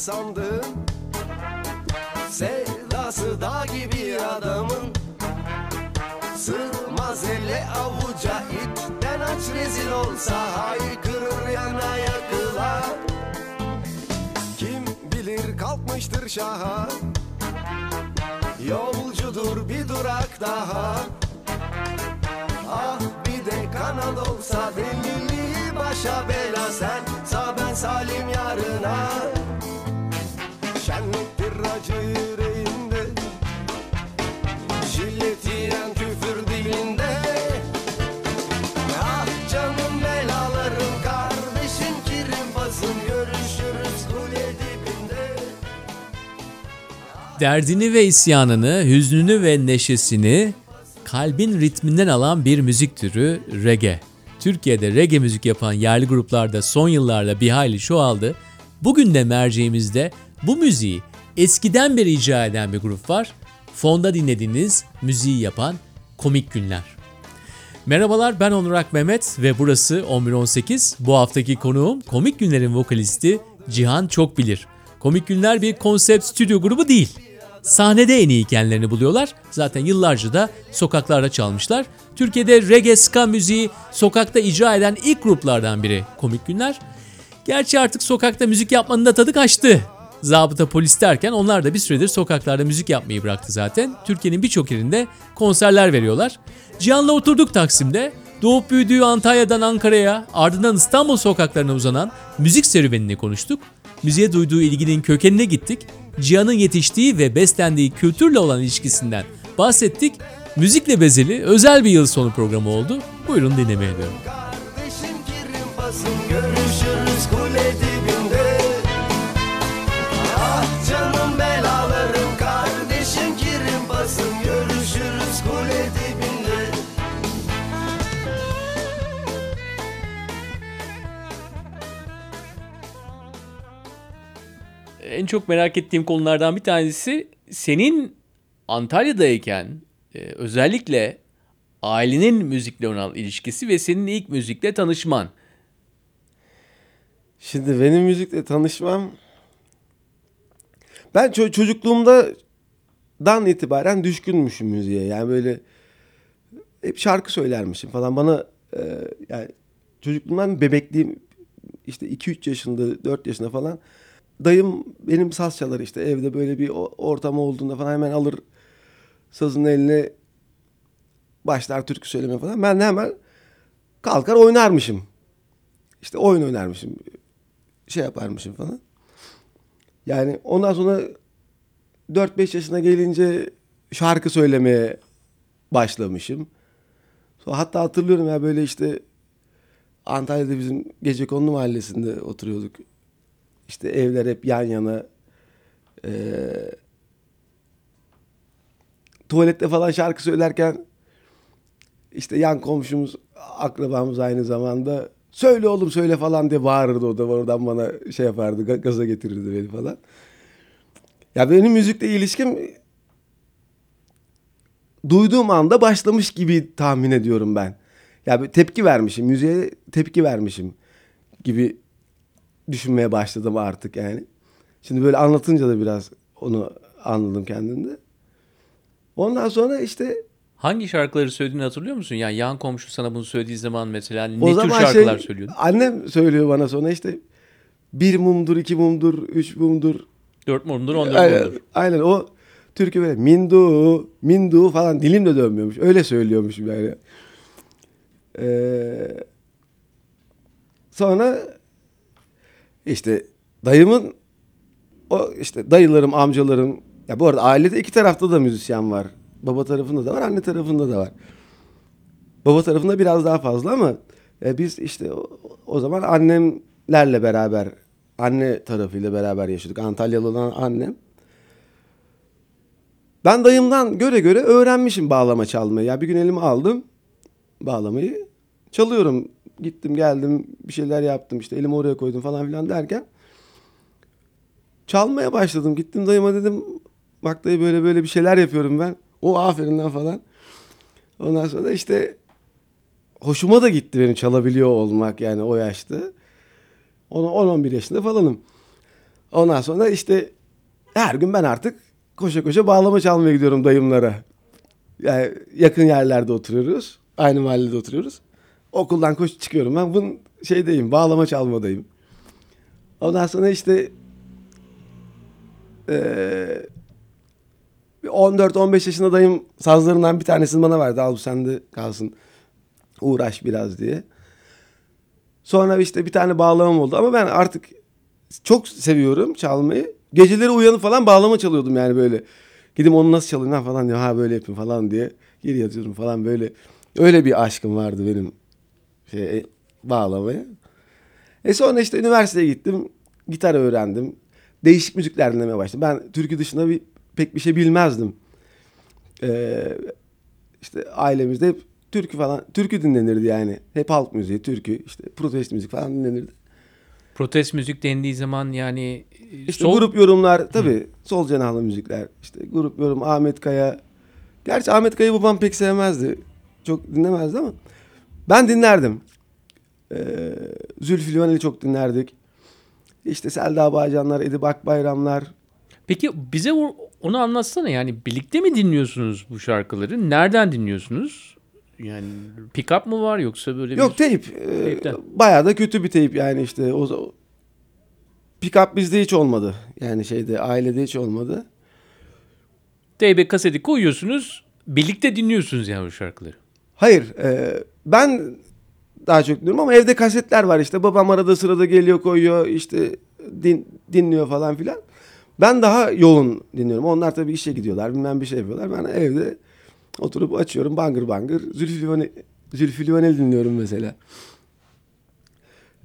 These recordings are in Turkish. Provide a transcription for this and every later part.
mi sandın? Sevdası dağ gibi adamın. Sığmaz ele avuca ipten aç rezil olsa Haykırır yana yakıla. Kim bilir kalkmıştır şaha. Yolcudur bir durak daha. Ah bir de kanal olsa deliliği başa bela sen Sağ ben salim yarına Şenliktir acı yüreğinde Jillet yiyen küfür dilinde Ah canım belalarım kardeşim kirim basın Görüşürüz kule dibinde Derdini ve isyanını, hüznünü ve neşesini kalbin ritminden alan bir müzik türü reggae. Türkiye'de reggae müzik yapan yerli gruplarda son yıllarda bir hayli çoğaldı. Bugün de merceğimizde bu müziği eskiden beri icra eden bir grup var. Fonda dinlediğiniz müziği yapan Komik Günler. Merhabalar ben Onurak Mehmet ve burası 1118. Bu haftaki konuğum Komik Günler'in vokalisti Cihan Çokbilir. Komik Günler bir konsept stüdyo grubu değil. Sahnede en iyi kendilerini buluyorlar. Zaten yıllarca da sokaklarda çalmışlar. Türkiye'de reggae ska müziği sokakta icra eden ilk gruplardan biri Komik Günler. Gerçi artık sokakta müzik yapmanın da tadı kaçtı. Zabıta polis derken onlar da bir süredir sokaklarda müzik yapmayı bıraktı zaten. Türkiye'nin birçok yerinde konserler veriyorlar. Cihan'la oturduk Taksim'de. Doğup büyüdüğü Antalya'dan Ankara'ya ardından İstanbul sokaklarına uzanan müzik serüvenini konuştuk. Müziğe duyduğu ilginin kökenine gittik. Cihan'ın yetiştiği ve beslendiği kültürle olan ilişkisinden bahsettik. Müzikle bezeli özel bir yıl sonu programı oldu. Buyurun dinlemeye diyorum. Kardeşim kirim basın Görüşürüz En çok merak ettiğim konulardan bir tanesi senin Antalya'dayken e, özellikle ailenin müzikle olan ilişkisi ve senin ilk müzikle tanışman. Şimdi benim müzikle tanışmam ben ço- çocukluğumda dan itibaren düşkünmüşüm müziğe. Yani böyle hep şarkı söylermişim falan. Bana e, yani çocukluğumdan bebekliğim işte 2-3 yaşında 4 yaşında falan dayım benim saz çalar işte evde böyle bir ortam olduğunda falan hemen alır sazın eline başlar türkü söyleme falan. Ben de hemen kalkar oynarmışım. İşte oyun oynarmışım şey yaparmışım falan. Yani ondan sonra 4-5 yaşına gelince şarkı söylemeye başlamışım. Sonra hatta hatırlıyorum ya böyle işte Antalya'da bizim Gecekondu mahallesinde oturuyorduk. İşte evler hep yan yana. Ee, tuvalette falan şarkı söylerken işte yan komşumuz akrabamız aynı zamanda söyle oğlum söyle falan diye bağırırdı o da oradan bana şey yapardı ga- gaza getirirdi beni falan. Ya benim müzikle ilişkim duyduğum anda başlamış gibi tahmin ediyorum ben. Ya bir tepki vermişim, müziğe tepki vermişim gibi düşünmeye başladım artık yani. Şimdi böyle anlatınca da biraz onu anladım kendimde. Ondan sonra işte Hangi şarkıları söylediğini hatırlıyor musun? Yani yan komşu sana bunu söylediği zaman mesela ne o tür zaman şarkılar şey, söylüyordun? Annem söylüyor bana sonra işte bir mumdur, iki mumdur, üç mumdur. Dört mumdur, on dört Aynen, mumdur. aynen o türkü böyle mindu, mindu falan dilim de dönmüyormuş. Öyle söylüyormuşum yani. Ee, sonra işte dayımın o işte dayılarım, amcalarım ya bu arada ailede iki tarafta da müzisyen var. Baba tarafında da var, anne tarafında da var. Baba tarafında biraz daha fazla ama e, biz işte o, o zaman annemlerle beraber anne tarafıyla beraber yaşadık. Antalyalı olan annem. Ben dayımdan göre göre öğrenmişim bağlama çalmayı. Ya bir gün elime aldım bağlamayı. Çalıyorum. Gittim geldim bir şeyler yaptım işte elimi oraya koydum falan filan derken çalmaya başladım. Gittim dayıma dedim bak dayı böyle böyle bir şeyler yapıyorum ben. O aferinden falan. Ondan sonra işte hoşuma da gitti benim çalabiliyor olmak yani o yaşta. 10-11 yaşında falanım. Ondan sonra işte her gün ben artık koşa koşa bağlama çalmaya gidiyorum dayımlara. Yani yakın yerlerde oturuyoruz. Aynı mahallede oturuyoruz. Okuldan koş çıkıyorum ben bunun şeydeyim bağlama çalmadayım. Ondan sonra işte eee 14-15 yaşında dayım sazlarından bir tanesini bana verdi. Al bu sende kalsın. Uğraş biraz diye. Sonra işte bir tane bağlamam oldu ama ben artık çok seviyorum çalmayı. Geceleri uyanıp falan bağlama çalıyordum yani böyle. Gidip onu nasıl çalayım lan falan diyor. Ha böyle yapayım falan diye. Geri yatıyorum falan böyle. Öyle bir aşkım vardı benim şey, bağlamaya. E sonra işte üniversiteye gittim. Gitar öğrendim. Değişik müzikler dinlemeye başladım. Ben türkü dışında bir pek bir şey bilmezdim. Ee, işte ailemizde hep türkü falan, türkü dinlenirdi yani. Hep halk müziği, türkü, işte protest müzik falan dinlenirdi. Protest müzik dendiği zaman yani İşte sol- grup yorumlar tabii sol cenahlı müzikler. İşte grup yorum Ahmet Kaya. Gerçi Ahmet Kaya'yı babam pek sevmezdi. Çok dinlemezdi ama ben dinlerdim. Ee, Zülfü Livaneli çok dinlerdik. İşte Selda Bağcanlar, Edip Akbayramlar. Peki bize onu anlatsana yani birlikte mi dinliyorsunuz bu şarkıları? Nereden dinliyorsunuz? Yani pick up mı var yoksa böyle Yok bir... teyip. Ee, Teypten. bayağı da kötü bir teyip yani işte. O, pick up bizde hiç olmadı. Yani şeyde ailede hiç olmadı. Teybe kaseti koyuyorsunuz birlikte dinliyorsunuz yani bu şarkıları. Hayır. e, ben daha çok dinliyorum ama evde kasetler var işte. Babam arada sırada geliyor koyuyor işte din, dinliyor falan filan. Ben daha yoğun dinliyorum. Onlar tabii işe gidiyorlar bilmem bir şey yapıyorlar. Ben evde oturup açıyorum bangır bangır. Zülfü Livaneli, Zülfü Livaneli dinliyorum mesela.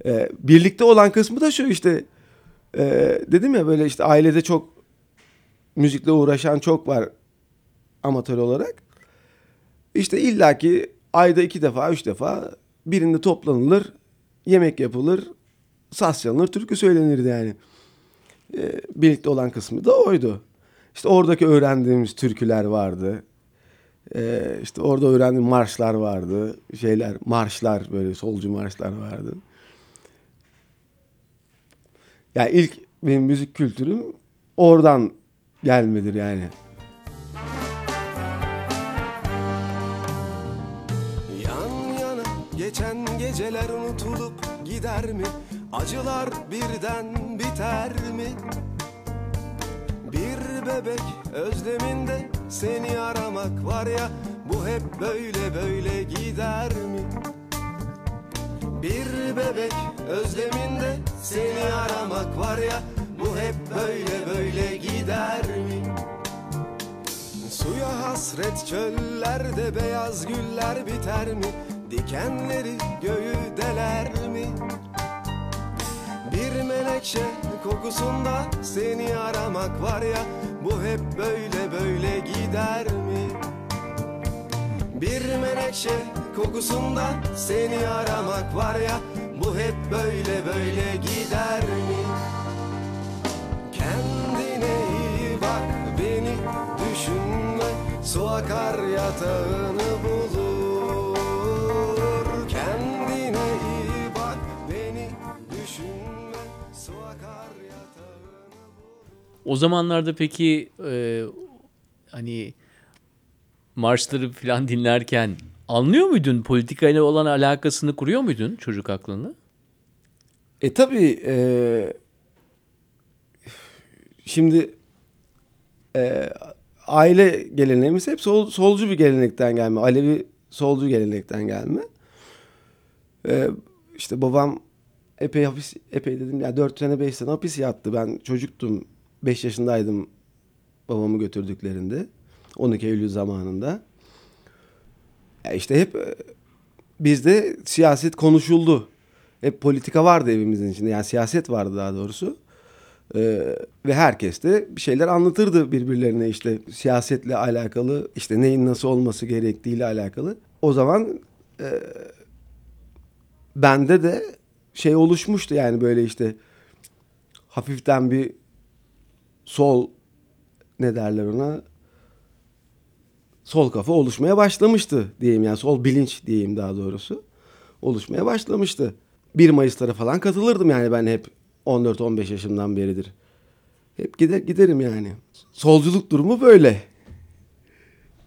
E, birlikte olan kısmı da şu işte. e, dedim ya böyle işte ailede çok müzikle uğraşan çok var amatör olarak. İşte illaki ayda iki defa, üç defa birinde toplanılır, yemek yapılır, saz çalınır, türkü söylenirdi yani. Ee, birlikte olan kısmı da oydu. İşte oradaki öğrendiğimiz türküler vardı. Ee, işte orada öğrendiğim marşlar vardı. Şeyler, marşlar böyle solcu marşlar vardı. Yani ilk benim müzik kültürüm oradan gelmedir yani. Geceler unutulup gider mi? Acılar birden biter mi? Bir bebek özleminde seni aramak var ya Bu hep böyle böyle gider mi? Bir bebek özleminde seni aramak var ya Bu hep böyle böyle gider mi? Suya hasret çöllerde beyaz güller biter mi? Dikenleri göğü deler mi? Bir menekşe kokusunda seni aramak var ya Bu hep böyle böyle gider mi? Bir menekşe kokusunda seni aramak var ya Bu hep böyle böyle gider mi? Kendine iyi bak beni düşünme Su akar yatağını O zamanlarda peki e, hani marşları falan dinlerken anlıyor muydun? Politikayla olan alakasını kuruyor muydun çocuk aklını? E tabii e, şimdi e, aile geleneğimiz hep sol, solcu bir gelenekten gelme. Alevi solcu gelenekten gelme. E, işte babam epey hapis, epey dedim ya 4 sene 5 sene hapis yattı. Ben çocuktum. 5 yaşındaydım babamı götürdüklerinde. 12 Eylül zamanında. Ya işte hep e, bizde siyaset konuşuldu. Hep politika vardı evimizin içinde. Yani siyaset vardı daha doğrusu. Ee, ve herkes de bir şeyler anlatırdı birbirlerine işte siyasetle alakalı işte neyin nasıl olması gerektiğiyle alakalı. O zaman e, bende de şey oluşmuştu yani böyle işte hafiften bir sol ne derler ona sol kafa oluşmaya başlamıştı diyeyim yani sol bilinç diyeyim daha doğrusu oluşmaya başlamıştı. 1 Mayıs'lara falan katılırdım yani ben hep 14-15 yaşımdan beridir. hep gider giderim yani. Solculuk durumu böyle.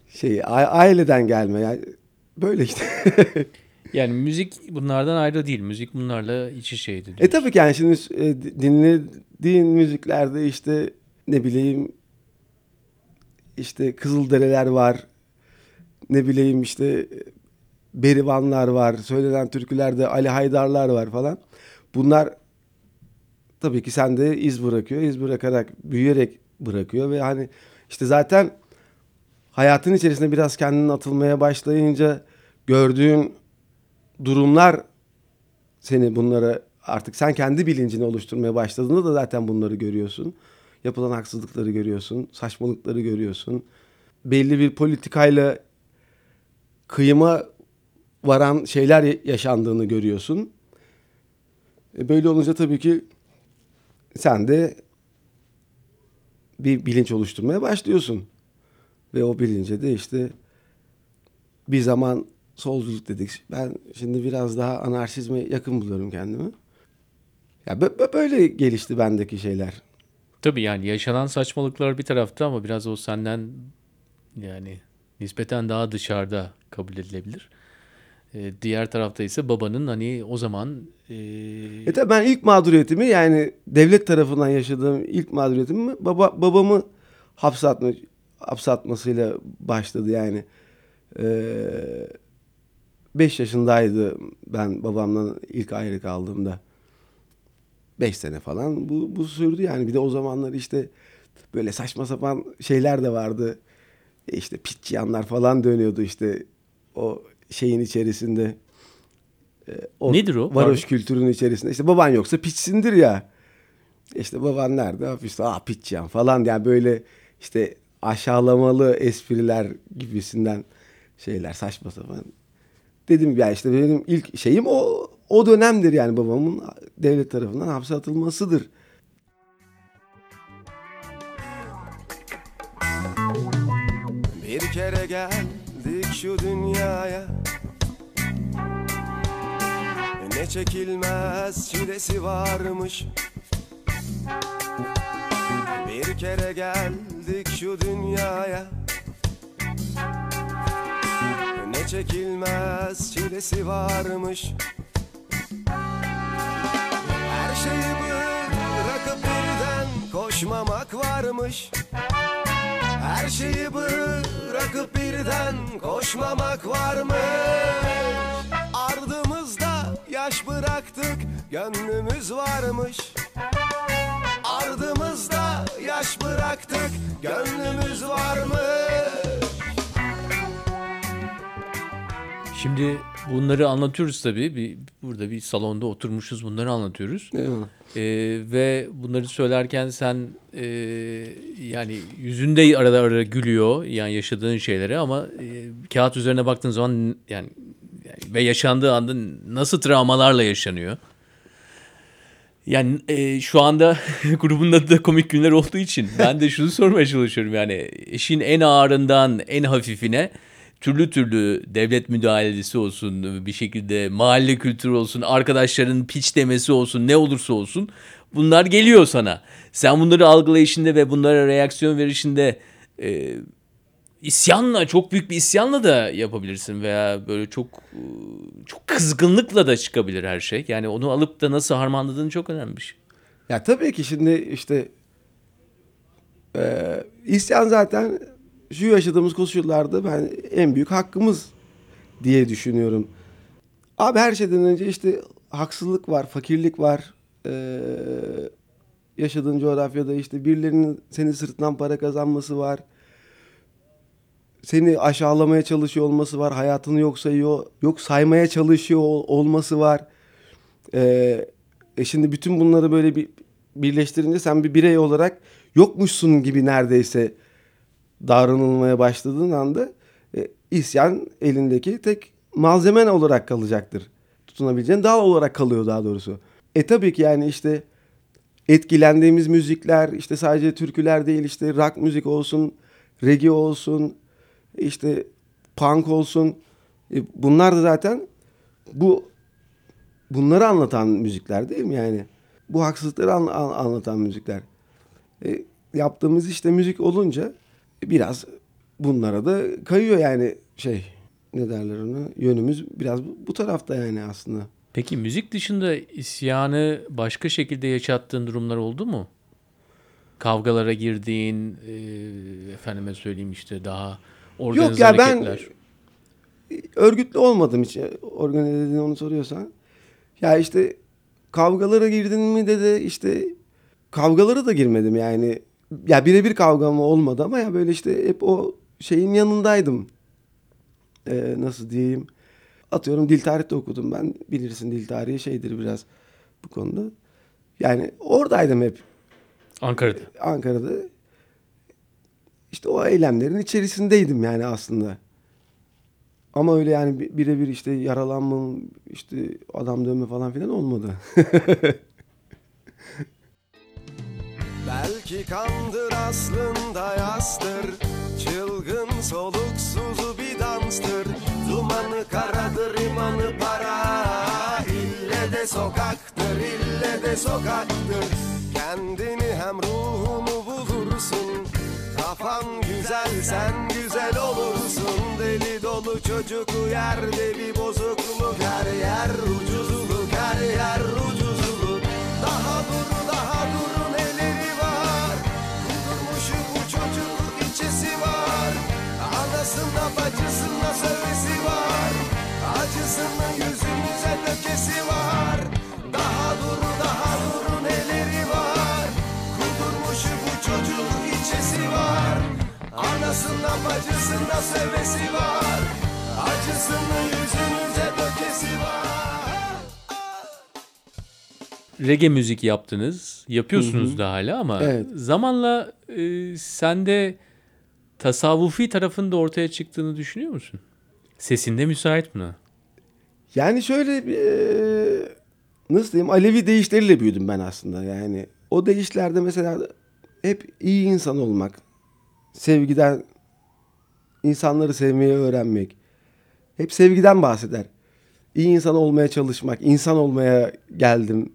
Şey aileden gelme yani böyle işte. Yani müzik bunlardan ayrı değil. Müzik bunlarla iç içeydi. e tabii ki yani şimdi e, dinlediğin müziklerde işte ne bileyim işte Kızıldereler var. Ne bileyim işte Berivanlar var. Söylenen türkülerde Ali Haydarlar var falan. Bunlar tabii ki sende iz bırakıyor. İz bırakarak büyüyerek bırakıyor ve hani işte zaten hayatın içerisinde biraz kendin atılmaya başlayınca gördüğün durumlar seni bunlara artık sen kendi bilincini oluşturmaya başladığında da zaten bunları görüyorsun. Yapılan haksızlıkları görüyorsun, saçmalıkları görüyorsun. Belli bir politikayla kıyıma varan şeyler yaşandığını görüyorsun. E böyle olunca tabii ki sen de bir bilinç oluşturmaya başlıyorsun. Ve o bilince de işte bir zaman solculuk dedik. Ben şimdi biraz daha anarşizme yakın buluyorum kendimi. Ya bö- bö- böyle gelişti bendeki şeyler. Tabii yani yaşanan saçmalıklar bir tarafta ama biraz o senden yani nispeten daha dışarıda kabul edilebilir. Ee, diğer tarafta ise babanın hani o zaman e, E tabii ben ilk mağduriyetimi yani devlet tarafından yaşadığım ilk mağduriyetimi baba babamı hapse atma, hapse atmasıyla başladı yani. 5 yaşındaydı ben babamdan ilk ayrı kaldığımda. 5 sene falan bu, bu sürdü yani. Bir de o zamanlar işte böyle saçma sapan şeyler de vardı. E işte pitçiyanlar falan dönüyordu işte o şeyin içerisinde. E, o Nedir o? Varoş kültürünün içerisinde. İşte baban yoksa piçsindir ya. İşte baban nerede? Hapiste. Aa piçyan falan yani böyle işte aşağılamalı espriler gibisinden şeyler saçma sapan. Dedim ya işte benim ilk şeyim o o dönemdir yani babamın devlet tarafından hapse atılmasıdır. Bir kere geldik şu dünyaya. Ne çekilmez çilesi varmış. Bir kere geldik şu dünyaya. Ne çekilmez çilesi varmış Her şeyi bırakıp birden koşmamak varmış her şeyi bırakıp birden koşmamak var mı? Ardımızda yaş bıraktık gönlümüz varmış Ardımızda yaş bıraktık gönlümüz var mı? şimdi bunları anlatıyoruz tabii. Bir, burada bir salonda oturmuşuz bunları anlatıyoruz. Eyvallah. Ee, ve bunları söylerken sen e, yani yüzünde arada arada gülüyor yani yaşadığın şeylere ama e, kağıt üzerine baktığın zaman yani, yani ve yaşandığı anda nasıl travmalarla yaşanıyor. Yani e, şu anda grubun adı da komik günler olduğu için ben de şunu sormaya çalışıyorum yani işin en ağırından en hafifine türlü türlü devlet müdahalesi olsun bir şekilde mahalle kültürü olsun arkadaşların piç demesi olsun ne olursa olsun bunlar geliyor sana. Sen bunları algılayışında ve bunlara reaksiyon verişinde e, isyanla çok büyük bir isyanla da yapabilirsin veya böyle çok çok kızgınlıkla da çıkabilir her şey. Yani onu alıp da nasıl harmanladığın çok önemli bir şey. Ya tabii ki şimdi işte e, isyan zaten şu yaşadığımız koşullarda ben en büyük hakkımız diye düşünüyorum. Abi her şeyden önce işte haksızlık var, fakirlik var. E, yaşadığın coğrafyada işte birilerinin senin sırtından para kazanması var. Seni aşağılamaya çalışıyor olması var. Hayatını yok sayıyor, yok saymaya çalışıyor ol- olması var. Ee, e şimdi bütün bunları böyle bir birleştirince sen bir birey olarak yokmuşsun gibi neredeyse davranılmaya başladığın anda e, isyan elindeki tek malzemen olarak kalacaktır. Tutunabileceğin dal olarak kalıyor daha doğrusu. E tabii ki yani işte etkilendiğimiz müzikler işte sadece türküler değil işte rock müzik olsun, reggae olsun, işte punk olsun. E, bunlar da zaten bu bunları anlatan müzikler değil mi yani? Bu haksızlıkları an- an- anlatan müzikler. E, yaptığımız işte müzik olunca biraz bunlara da kayıyor yani şey ne derler ona yönümüz biraz bu, tarafta yani aslında. Peki müzik dışında isyanı başka şekilde yaşattığın durumlar oldu mu? Kavgalara girdiğin, e, efendime söyleyeyim işte daha organize Yok ya ben hareketler. örgütlü olmadım hiç. Organize dediğini onu soruyorsan. Ya işte kavgalara girdin mi dedi işte kavgalara da girmedim yani. Ya birebir kavgam olmadı ama ya böyle işte hep o şeyin yanındaydım. Ee, nasıl diyeyim? Atıyorum dil tarihte okudum ben. Bilirsin dil tarihi şeydir biraz bu konuda. Yani oradaydım hep. Ankara'da. Ankara'da işte o eylemlerin içerisindeydim yani aslında. Ama öyle yani bi- birebir işte yaralanmam, işte adam dövme falan filan olmadı. Belki kandır aslında yastır. Çılgın soluksuz bir danstır. Dumanı karadır imanı para. İlle de sokaktır ille de sokaktır. Kendini hem ruhunu bulursun. Kafan güzel sen güzel olursun. Deli dolu çocuk yerde bir bozukluk Her yer ucuzluk her yer ucuzluk Anasında bacısında sövesi var. Acısını yüzümüze dökesi var. Daha dur daha durun eleri var? Kudurmuş bu çocuk içesi var. Anasında bacısında sövesi var. Acısını yüzümüze dökesi var. Reggae müzik yaptınız. Yapıyorsunuz da hala ama Evet. zamanla e, sende tasavvufi tarafın da ortaya çıktığını düşünüyor musun? Sesinde müsait buna. Yani şöyle eee, nasıl diyeyim Alevi deyişleriyle büyüdüm ben aslında yani. O deyişlerde mesela hep iyi insan olmak, sevgiden insanları sevmeyi öğrenmek. Hep sevgiden bahseder. İyi insan olmaya çalışmak, insan olmaya geldim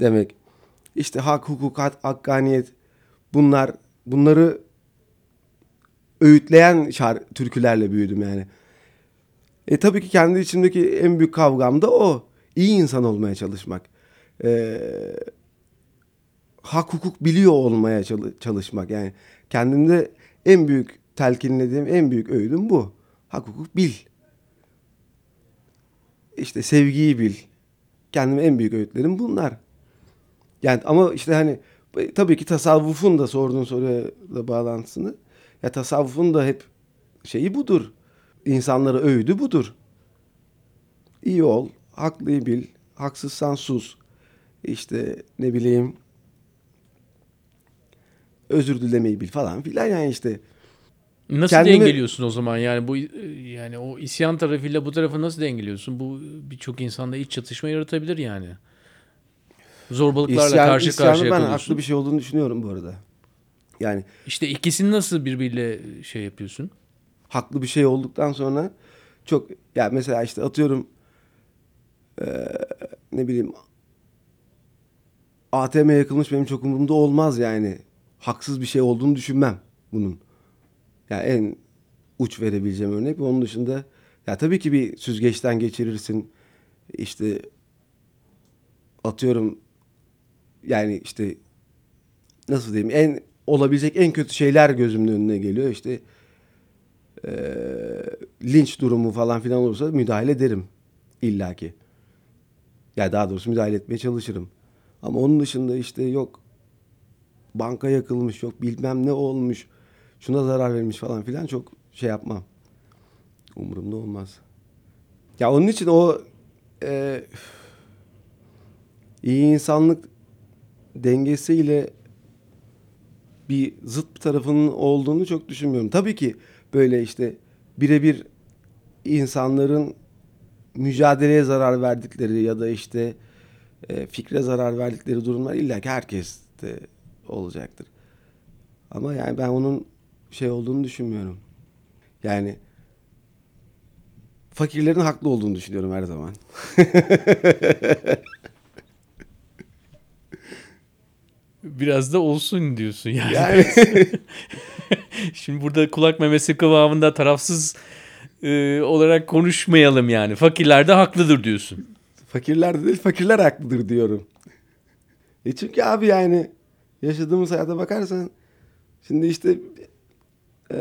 demek. İşte hak, hukuk, hak- hakkaniyet bunlar bunları öğütleyen şar türkülerle büyüdüm yani. E tabii ki kendi içimdeki en büyük kavgam da o. İyi insan olmaya çalışmak. E, hak hukuk biliyor olmaya çalı- çalışmak. Yani kendimde en büyük telkinlediğim en büyük öğüdüm bu. Hak hukuk bil. İşte sevgiyi bil. Kendime en büyük öğütlerim bunlar. Yani ama işte hani e, tabii ki tasavvufun da sorduğun soruya da bağlantısını. Ya tasavvufun da hep şeyi budur. İnsanlara öğüdü budur. İyi ol, haklıyı bil, haksızsan sus. İşte ne bileyim özür dilemeyi bil falan filan yani işte. Nasıl Kendimi- dengeliyorsun o zaman yani bu yani o isyan tarafıyla bu tarafı nasıl dengeliyorsun? Bu birçok insanda iç çatışma yaratabilir yani. Zorbalıklarla İsyan, karşı isyanı karşıya ben kalıyorsun. haklı bir şey olduğunu düşünüyorum bu arada. Yani İşte ikisini nasıl birbiriyle şey yapıyorsun? haklı bir şey olduktan sonra çok ya mesela işte atıyorum eee, ne bileyim ATM yakılmış benim çok umurumda olmaz yani. Haksız bir şey olduğunu düşünmem bunun. Ya en uç verebileceğim örnek. Onun dışında ya tabii ki bir süzgeçten geçirirsin. İşte atıyorum yani işte nasıl diyeyim en olabilecek en kötü şeyler gözümün önüne geliyor. İşte eee, linç durumu falan filan olursa müdahale ederim illaki. Ya daha doğrusu müdahale etmeye çalışırım. Ama onun dışında işte yok banka yakılmış yok bilmem ne olmuş şuna zarar vermiş falan filan çok şey yapmam. Umurumda olmaz. Ya onun için o eee iyi insanlık dengesiyle bir zıt tarafının olduğunu çok düşünmüyorum. Tabii ki böyle işte birebir insanların mücadeleye zarar verdikleri ya da işte e, fikre zarar verdikleri durumlar illa ki herkeste olacaktır. Ama yani ben onun şey olduğunu düşünmüyorum. Yani fakirlerin haklı olduğunu düşünüyorum her zaman. Biraz da olsun diyorsun yani. Yani Şimdi burada kulak memesi kıvamında tarafsız e, olarak konuşmayalım yani. Fakirler de haklıdır diyorsun. fakirler değil fakirler haklıdır diyorum. E çünkü abi yani yaşadığımız hayata bakarsan şimdi işte e,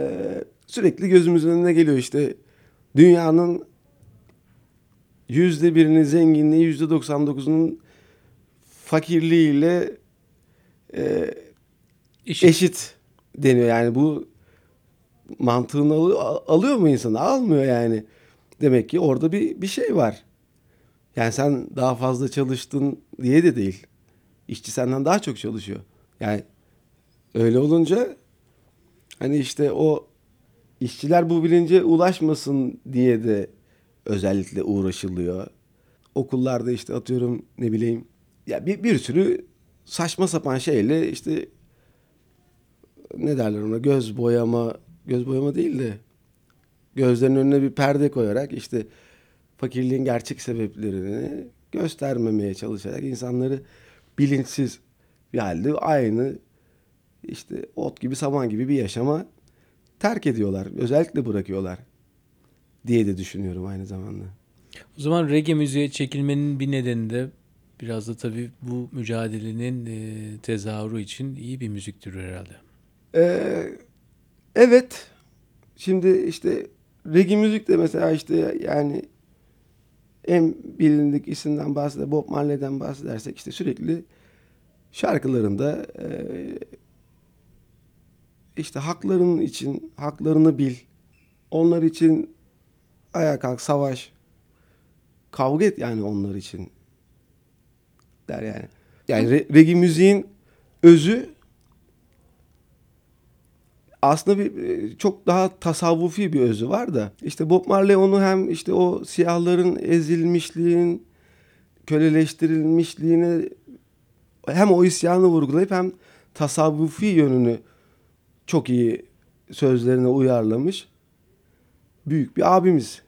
sürekli gözümüzün önüne geliyor işte dünyanın yüzde birinin zenginliği yüzde 99'unun fakirliğiyle e, Eşit. eşit deniyor. Yani bu mantığını al- alıyor mu insanı? Almıyor yani. Demek ki orada bir bir şey var. Yani sen daha fazla çalıştın diye de değil. İşçi senden daha çok çalışıyor. Yani öyle olunca hani işte o işçiler bu bilince ulaşmasın diye de özellikle uğraşılıyor. Okullarda işte atıyorum ne bileyim ya bir, bir sürü saçma sapan şeyle işte ne derler ona göz boyama göz boyama değil de gözlerinin önüne bir perde koyarak işte fakirliğin gerçek sebeplerini göstermemeye çalışarak insanları bilinçsiz bir halde aynı işte ot gibi saman gibi bir yaşama terk ediyorlar. Özellikle bırakıyorlar diye de düşünüyorum aynı zamanda. O zaman reggae müziğe çekilmenin bir nedeni de biraz da tabii bu mücadelenin e, tezahürü için iyi bir müzik türü herhalde. Ee, evet. Şimdi işte reggae müzik de mesela işte yani en bilindik isimden bahseder, Bob Marley'den bahsedersek işte sürekli şarkılarında e, işte hakların için haklarını bil, onlar için ayağa kalk, savaş, kavga et yani onlar için der yani. Yani re- reggae müziğin özü aslında bir e, çok daha tasavvufi bir özü var da işte Bob Marley onu hem işte o siyahların ezilmişliğin köleleştirilmişliğini hem o isyanı vurgulayıp hem tasavvufi yönünü çok iyi sözlerine uyarlamış büyük bir abimiz.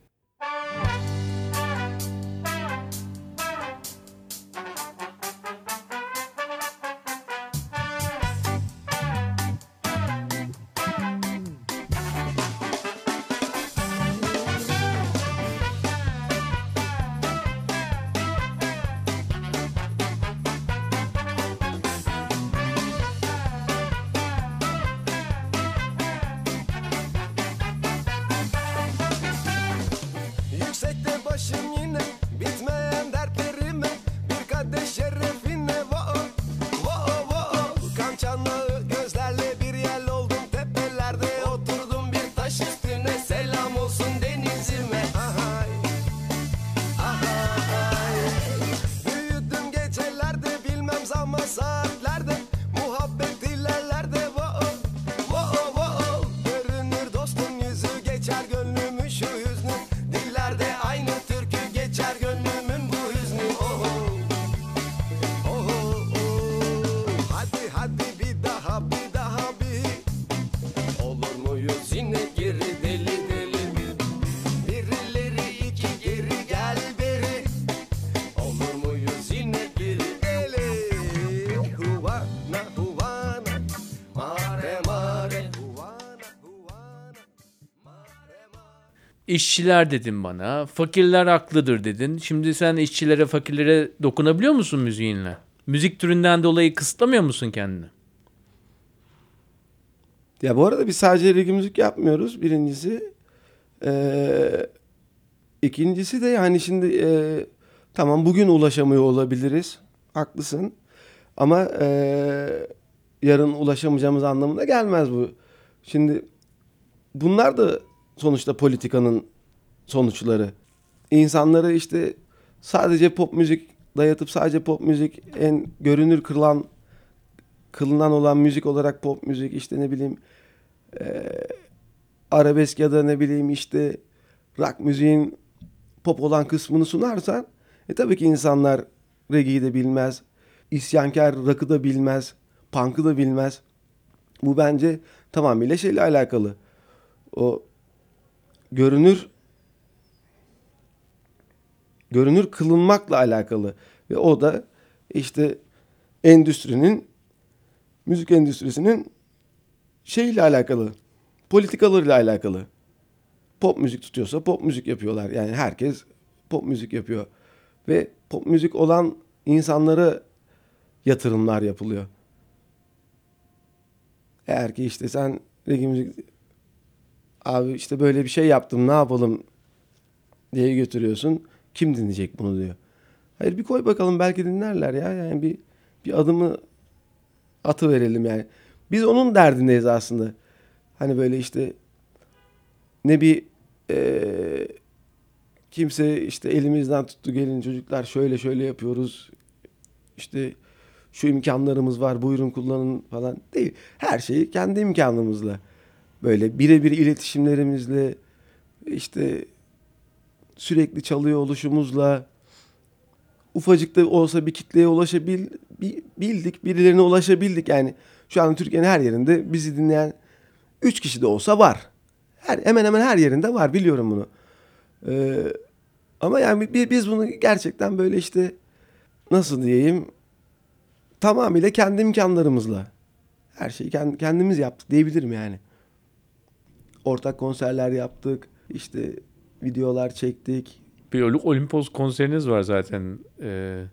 İşçiler dedin bana, fakirler haklıdır dedin. Şimdi sen işçilere, fakirlere dokunabiliyor musun müziğinle? Müzik türünden dolayı kısıtlamıyor musun kendini? Ya bu arada biz sadece reggae müzik yapmıyoruz birincisi. Ee, ikincisi de yani şimdi e, tamam bugün ulaşamıyor olabiliriz. Haklısın. Ama e, yarın ulaşamayacağımız anlamına gelmez bu. Şimdi bunlar da sonuçta politikanın sonuçları. İnsanları işte sadece pop müzik dayatıp sadece pop müzik en görünür kılan kılınan olan müzik olarak pop müzik işte ne bileyim e, arabesk ya da ne bileyim işte rock müziğin pop olan kısmını sunarsan e tabii ki insanlar reggae'yi de bilmez. isyankar rock'ı da bilmez. Punk'ı da bilmez. Bu bence tamamıyla şeyle alakalı. O görünür görünür kılınmakla alakalı ve o da işte endüstrinin müzik endüstrisinin şeyle alakalı, politikalarıyla alakalı. Pop müzik tutuyorsa pop müzik yapıyorlar. Yani herkes pop müzik yapıyor. Ve pop müzik olan insanlara yatırımlar yapılıyor. Eğer ki işte sen reggae müzik abi işte böyle bir şey yaptım ne yapalım diye götürüyorsun. Kim dinleyecek bunu diyor. Hayır bir koy bakalım belki dinlerler ya. Yani bir bir adımı atı verelim yani. Biz onun derdindeyiz aslında. Hani böyle işte ne bir eee, kimse işte elimizden tuttu gelin çocuklar şöyle şöyle yapıyoruz. İşte şu imkanlarımız var buyurun kullanın falan değil. Her şeyi kendi imkanımızla böyle birebir iletişimlerimizle işte sürekli çalıyor oluşumuzla ufacık da olsa bir kitleye ulaşabildik, birilerine ulaşabildik. Yani şu an Türkiye'nin her yerinde bizi dinleyen 3 kişi de olsa var. Her, hemen hemen her yerinde var biliyorum bunu. Ee, ama yani bi- biz bunu gerçekten böyle işte nasıl diyeyim tamamıyla kendi imkanlarımızla her şeyi kend- kendimiz yaptık diyebilirim yani. Ortak konserler yaptık, işte videolar çektik, Bir Ol- Olimpos konseriniz var zaten. Ee,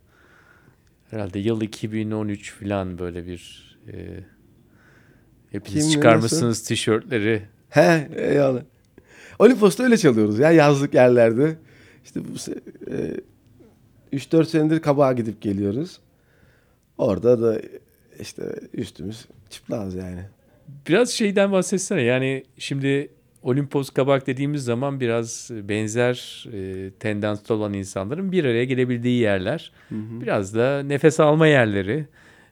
herhalde yıl 2013 falan böyle bir e, hepiniz Kimle, çıkarmışsınız tişörtleri. He eyvallah. Olimpos'ta öyle çalıyoruz ya yazlık yerlerde. İşte bu e, 3-4 senedir kabağa gidip geliyoruz. Orada da işte üstümüz çıplaz yani. Biraz şeyden bahsetsene. Yani şimdi Olimpos Kabak dediğimiz zaman biraz benzer e, tendanslı olan insanların bir araya gelebildiği yerler. Biraz da nefes alma yerleri.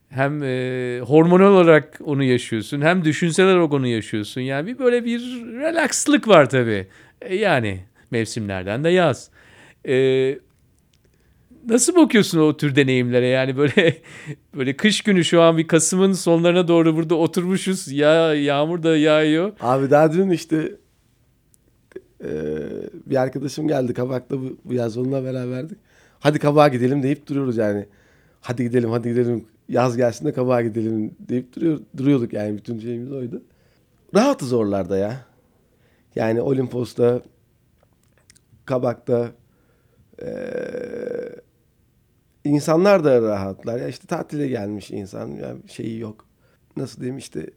Hem e, hormonal olarak onu yaşıyorsun hem düşünsel olarak onu yaşıyorsun. Yani bir böyle bir relakslık var tabii. E, yani mevsimlerden de yaz. E, Nasıl bakıyorsun o tür deneyimlere? Yani böyle böyle kış günü şu an bir Kasım'ın sonlarına doğru burada oturmuşuz. Ya yağmur da yağıyor. Abi daha dün işte e, bir arkadaşım geldi kabakta bu, bu yaz onunla beraberdik. Hadi kabağa gidelim deyip duruyoruz yani. Hadi gidelim hadi gidelim yaz gelsin de kabağa gidelim deyip duruyor, duruyorduk yani bütün şeyimiz oydu. Rahatız oralarda ya. Yani Olimpos'ta, Kabak'ta eee, insanlar da rahatlar. Ya işte tatile gelmiş insan ya şeyi yok. Nasıl diyeyim işte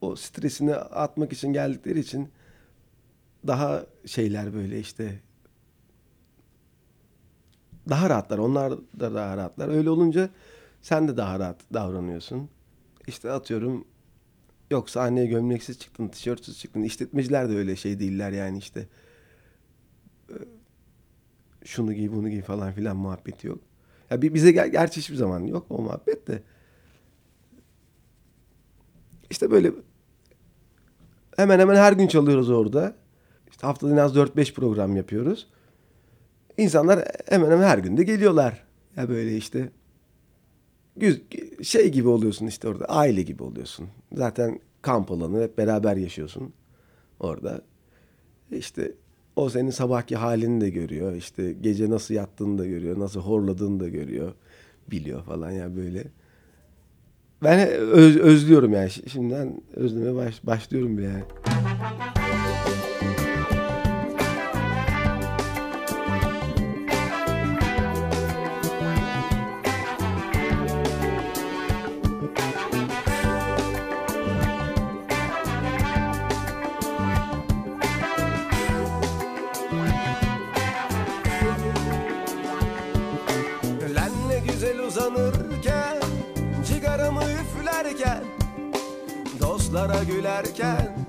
o stresini atmak için geldikleri için daha şeyler böyle işte daha rahatlar. Onlar da daha rahatlar. Öyle olunca sen de daha rahat davranıyorsun. İşte atıyorum yok sahneye gömleksiz çıktın, tişörtsüz çıktın. İşletmeciler de öyle şey değiller yani işte. Ee, Şunu giy, bunu giy falan filan muhabbeti yok. Ya bi- bize ger- gerçi hiçbir zaman yok o muhabbet de. İşte böyle hemen hemen her gün çalıyoruz orada. İşte haftada en az 4-5 program yapıyoruz. İnsanlar hemen hemen her gün de geliyorlar. Ya böyle işte şey gibi oluyorsun işte orada. Aile gibi oluyorsun. Zaten kamp alanı hep beraber yaşıyorsun orada. İşte o senin sabahki halini de görüyor. İşte gece nasıl yattığını da görüyor. Nasıl horladığını da görüyor. Biliyor falan ya böyle. Ben öz- özlüyorum yani. Şimdiden özlemeye baş- başlıyorum bir yani. Dostlara gülerken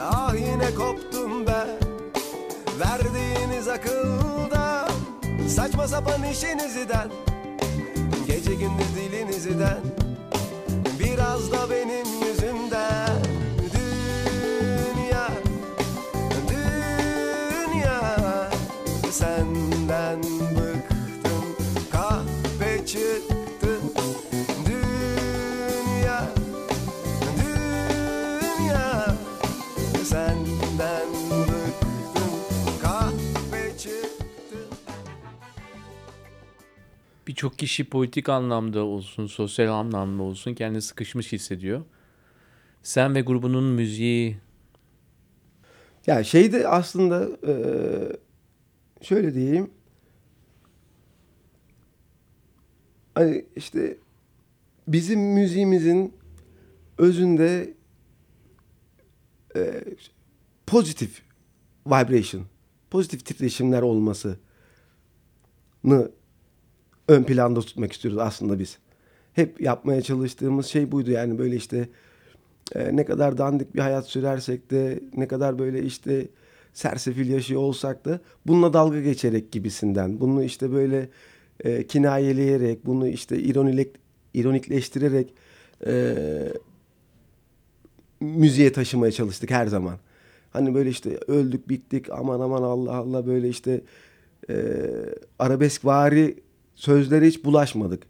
Ah yine koptum ben Verdiğiniz akıldan Saçma sapan işinizden Gece gündüz dilinizden Biraz da benim yüzümden Birçok kişi politik anlamda olsun, sosyal anlamda olsun kendini sıkışmış hissediyor. Sen ve grubunun müziği Ya şey de aslında e, şöyle diyeyim. Hani işte bizim müziğimizin özünde e, pozitif vibration, pozitif titreşimler olmasını ön planda tutmak istiyoruz aslında biz. Hep yapmaya çalıştığımız şey buydu yani böyle işte e, ne kadar dandik bir hayat sürersek de ne kadar böyle işte sersefil yaşıyor olsak da bununla dalga geçerek gibisinden. Bunu işte böyle e, kinayeleyerek, bunu işte ironilek, ironikleştirerek e, müziğe taşımaya çalıştık her zaman. Hani böyle işte öldük bittik aman aman Allah Allah böyle işte e, arabesk vari sözlere hiç bulaşmadık.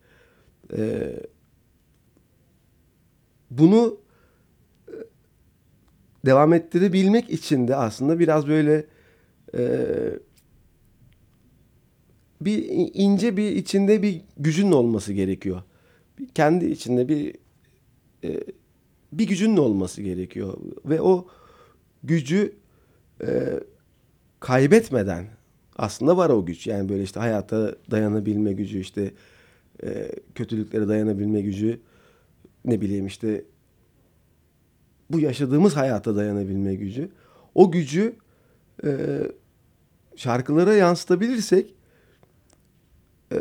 E, bunu e, devam ettirebilmek için de aslında biraz böyle e, bir ince bir içinde bir gücün olması gerekiyor. Kendi içinde bir e, bir gücünün olması gerekiyor ve o gücü e, kaybetmeden aslında var o güç. Yani böyle işte hayata dayanabilme gücü, işte e, kötülüklere dayanabilme gücü, ne bileyim işte bu yaşadığımız hayata dayanabilme gücü. O gücü e, şarkılara yansıtabilirsek e,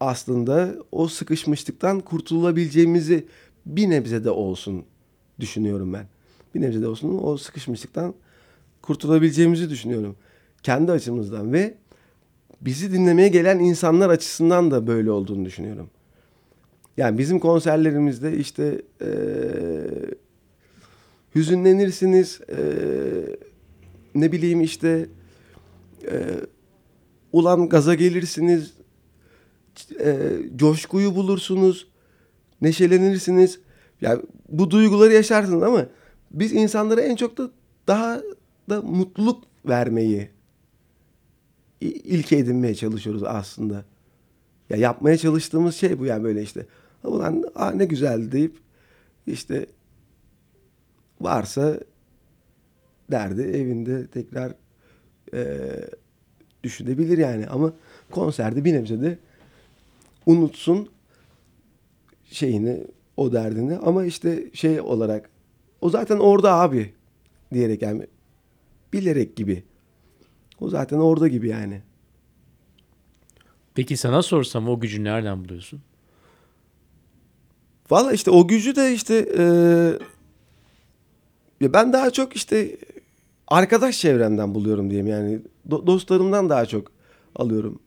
aslında o sıkışmışlıktan kurtulabileceğimizi bir nebze de olsun düşünüyorum ben. Bir nebze de olsun o sıkışmışlıktan kurtulabileceğimizi düşünüyorum. Kendi açımızdan ve bizi dinlemeye gelen insanlar açısından da böyle olduğunu düşünüyorum. Yani bizim konserlerimizde işte e, hüzünlenirsiniz, e, ne bileyim işte e, ulan gaza gelirsiniz, e, coşkuyu bulursunuz, neşelenirsiniz. Yani bu duyguları yaşarsınız ama biz insanlara en çok da daha da mutluluk vermeyi ilke edinmeye çalışıyoruz aslında. Ya yapmaya çalıştığımız şey bu yani böyle işte. Ulan ah ne güzel deyip işte varsa derdi evinde tekrar e, düşünebilir yani ama konserde bir nebze de unutsun şeyini o derdini ama işte şey olarak o zaten orada abi diyerek yani bilerek gibi. O zaten orada gibi yani. Peki sana sorsam o gücü nereden buluyorsun? Valla işte o gücü de işte e, ya ben daha çok işte arkadaş çevremden buluyorum diyeyim yani Do- dostlarımdan daha çok alıyorum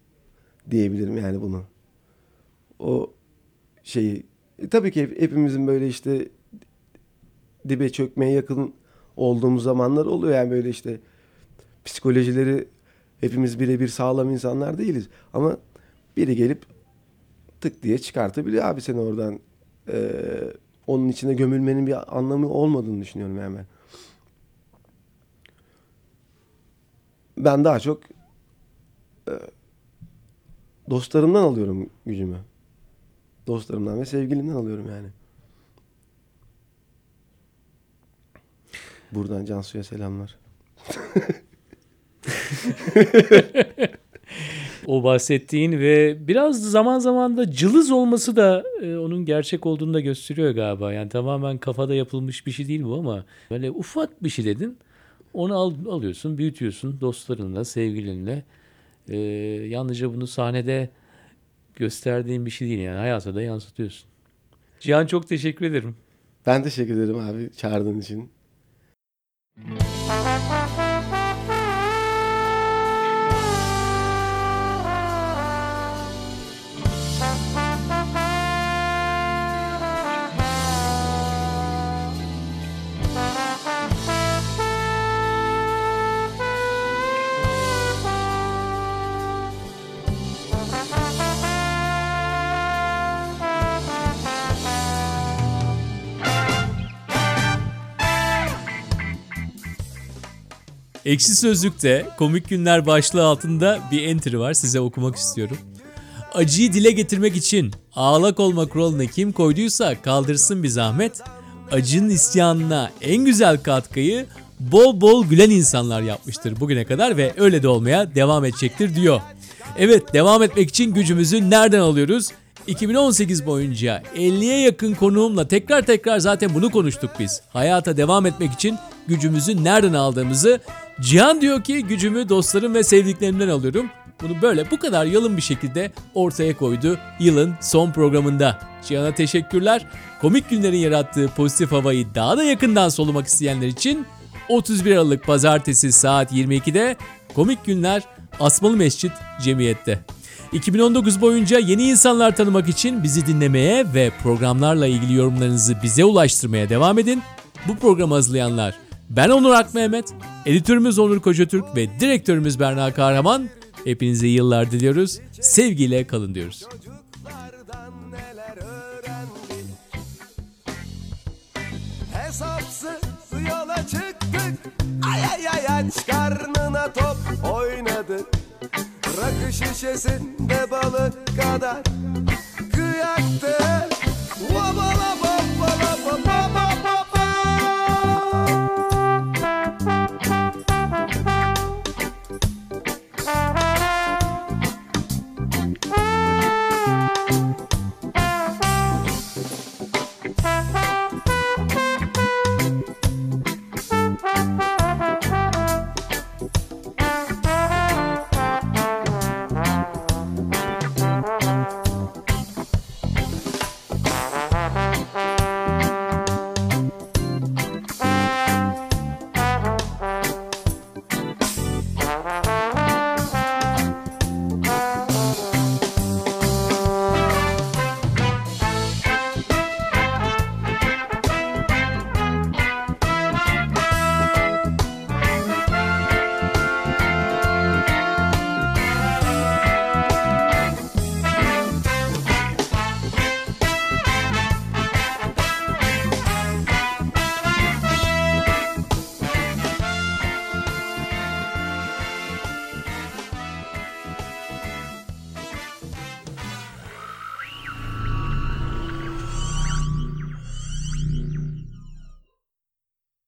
diyebilirim yani bunu. O şeyi e, tabii ki hepimizin böyle işte dibe çökmeye yakın olduğumuz zamanlar oluyor yani böyle işte psikolojileri hepimiz birebir sağlam insanlar değiliz ama biri gelip tık diye çıkartabiliyor abi seni oradan ee, onun içine gömülmenin bir anlamı olmadığını düşünüyorum ben. Ben daha çok e, dostlarımdan alıyorum gücümü. Dostlarımdan ve sevgilimden alıyorum yani. Buradan Cansu'ya selamlar. o bahsettiğin ve biraz zaman zaman da cılız olması da e, onun gerçek olduğunu da gösteriyor galiba. Yani tamamen kafada yapılmış bir şey değil bu ama böyle ufak bir şey dedin. Onu al, alıyorsun, büyütüyorsun dostlarınla, sevgilinle. E, yalnızca bunu sahnede gösterdiğin bir şey değil yani hayata da yansıtıyorsun. Cihan çok teşekkür ederim. Ben teşekkür ederim abi çağırdığın için. Ekşi Sözlük'te komik günler başlığı altında bir entry var. Size okumak istiyorum. acıyı dile getirmek için ağlak olma kuralını kim koyduysa kaldırsın bir zahmet. Acının isyanına en güzel katkıyı bol bol gülen insanlar yapmıştır bugüne kadar ve öyle de olmaya devam edecektir diyor. Evet devam etmek için gücümüzü nereden alıyoruz? 2018 boyunca 50'ye yakın konuğumla tekrar tekrar zaten bunu konuştuk biz. Hayata devam etmek için gücümüzü nereden aldığımızı Cihan diyor ki gücümü dostlarım ve sevdiklerimden alıyorum. Bunu böyle bu kadar yalın bir şekilde ortaya koydu yılın son programında. Cihan'a teşekkürler. Komik günlerin yarattığı pozitif havayı daha da yakından solumak isteyenler için 31 Aralık Pazartesi saat 22'de Komik Günler Asmalı Mescit Cemiyet'te. 2019 boyunca yeni insanlar tanımak için bizi dinlemeye ve programlarla ilgili yorumlarınızı bize ulaştırmaya devam edin. Bu programı hazırlayanlar ben Onur Akmehmet, editörümüz Onur Kocatürk ve direktörümüz Berna Kahraman. Hepinize yıllar diliyoruz. Sevgiyle kalın diyoruz. Hesapsız yola çıktık Ay ay ay aç karnına top oynadık Rakı şişesinde balık kadar Kıyaktık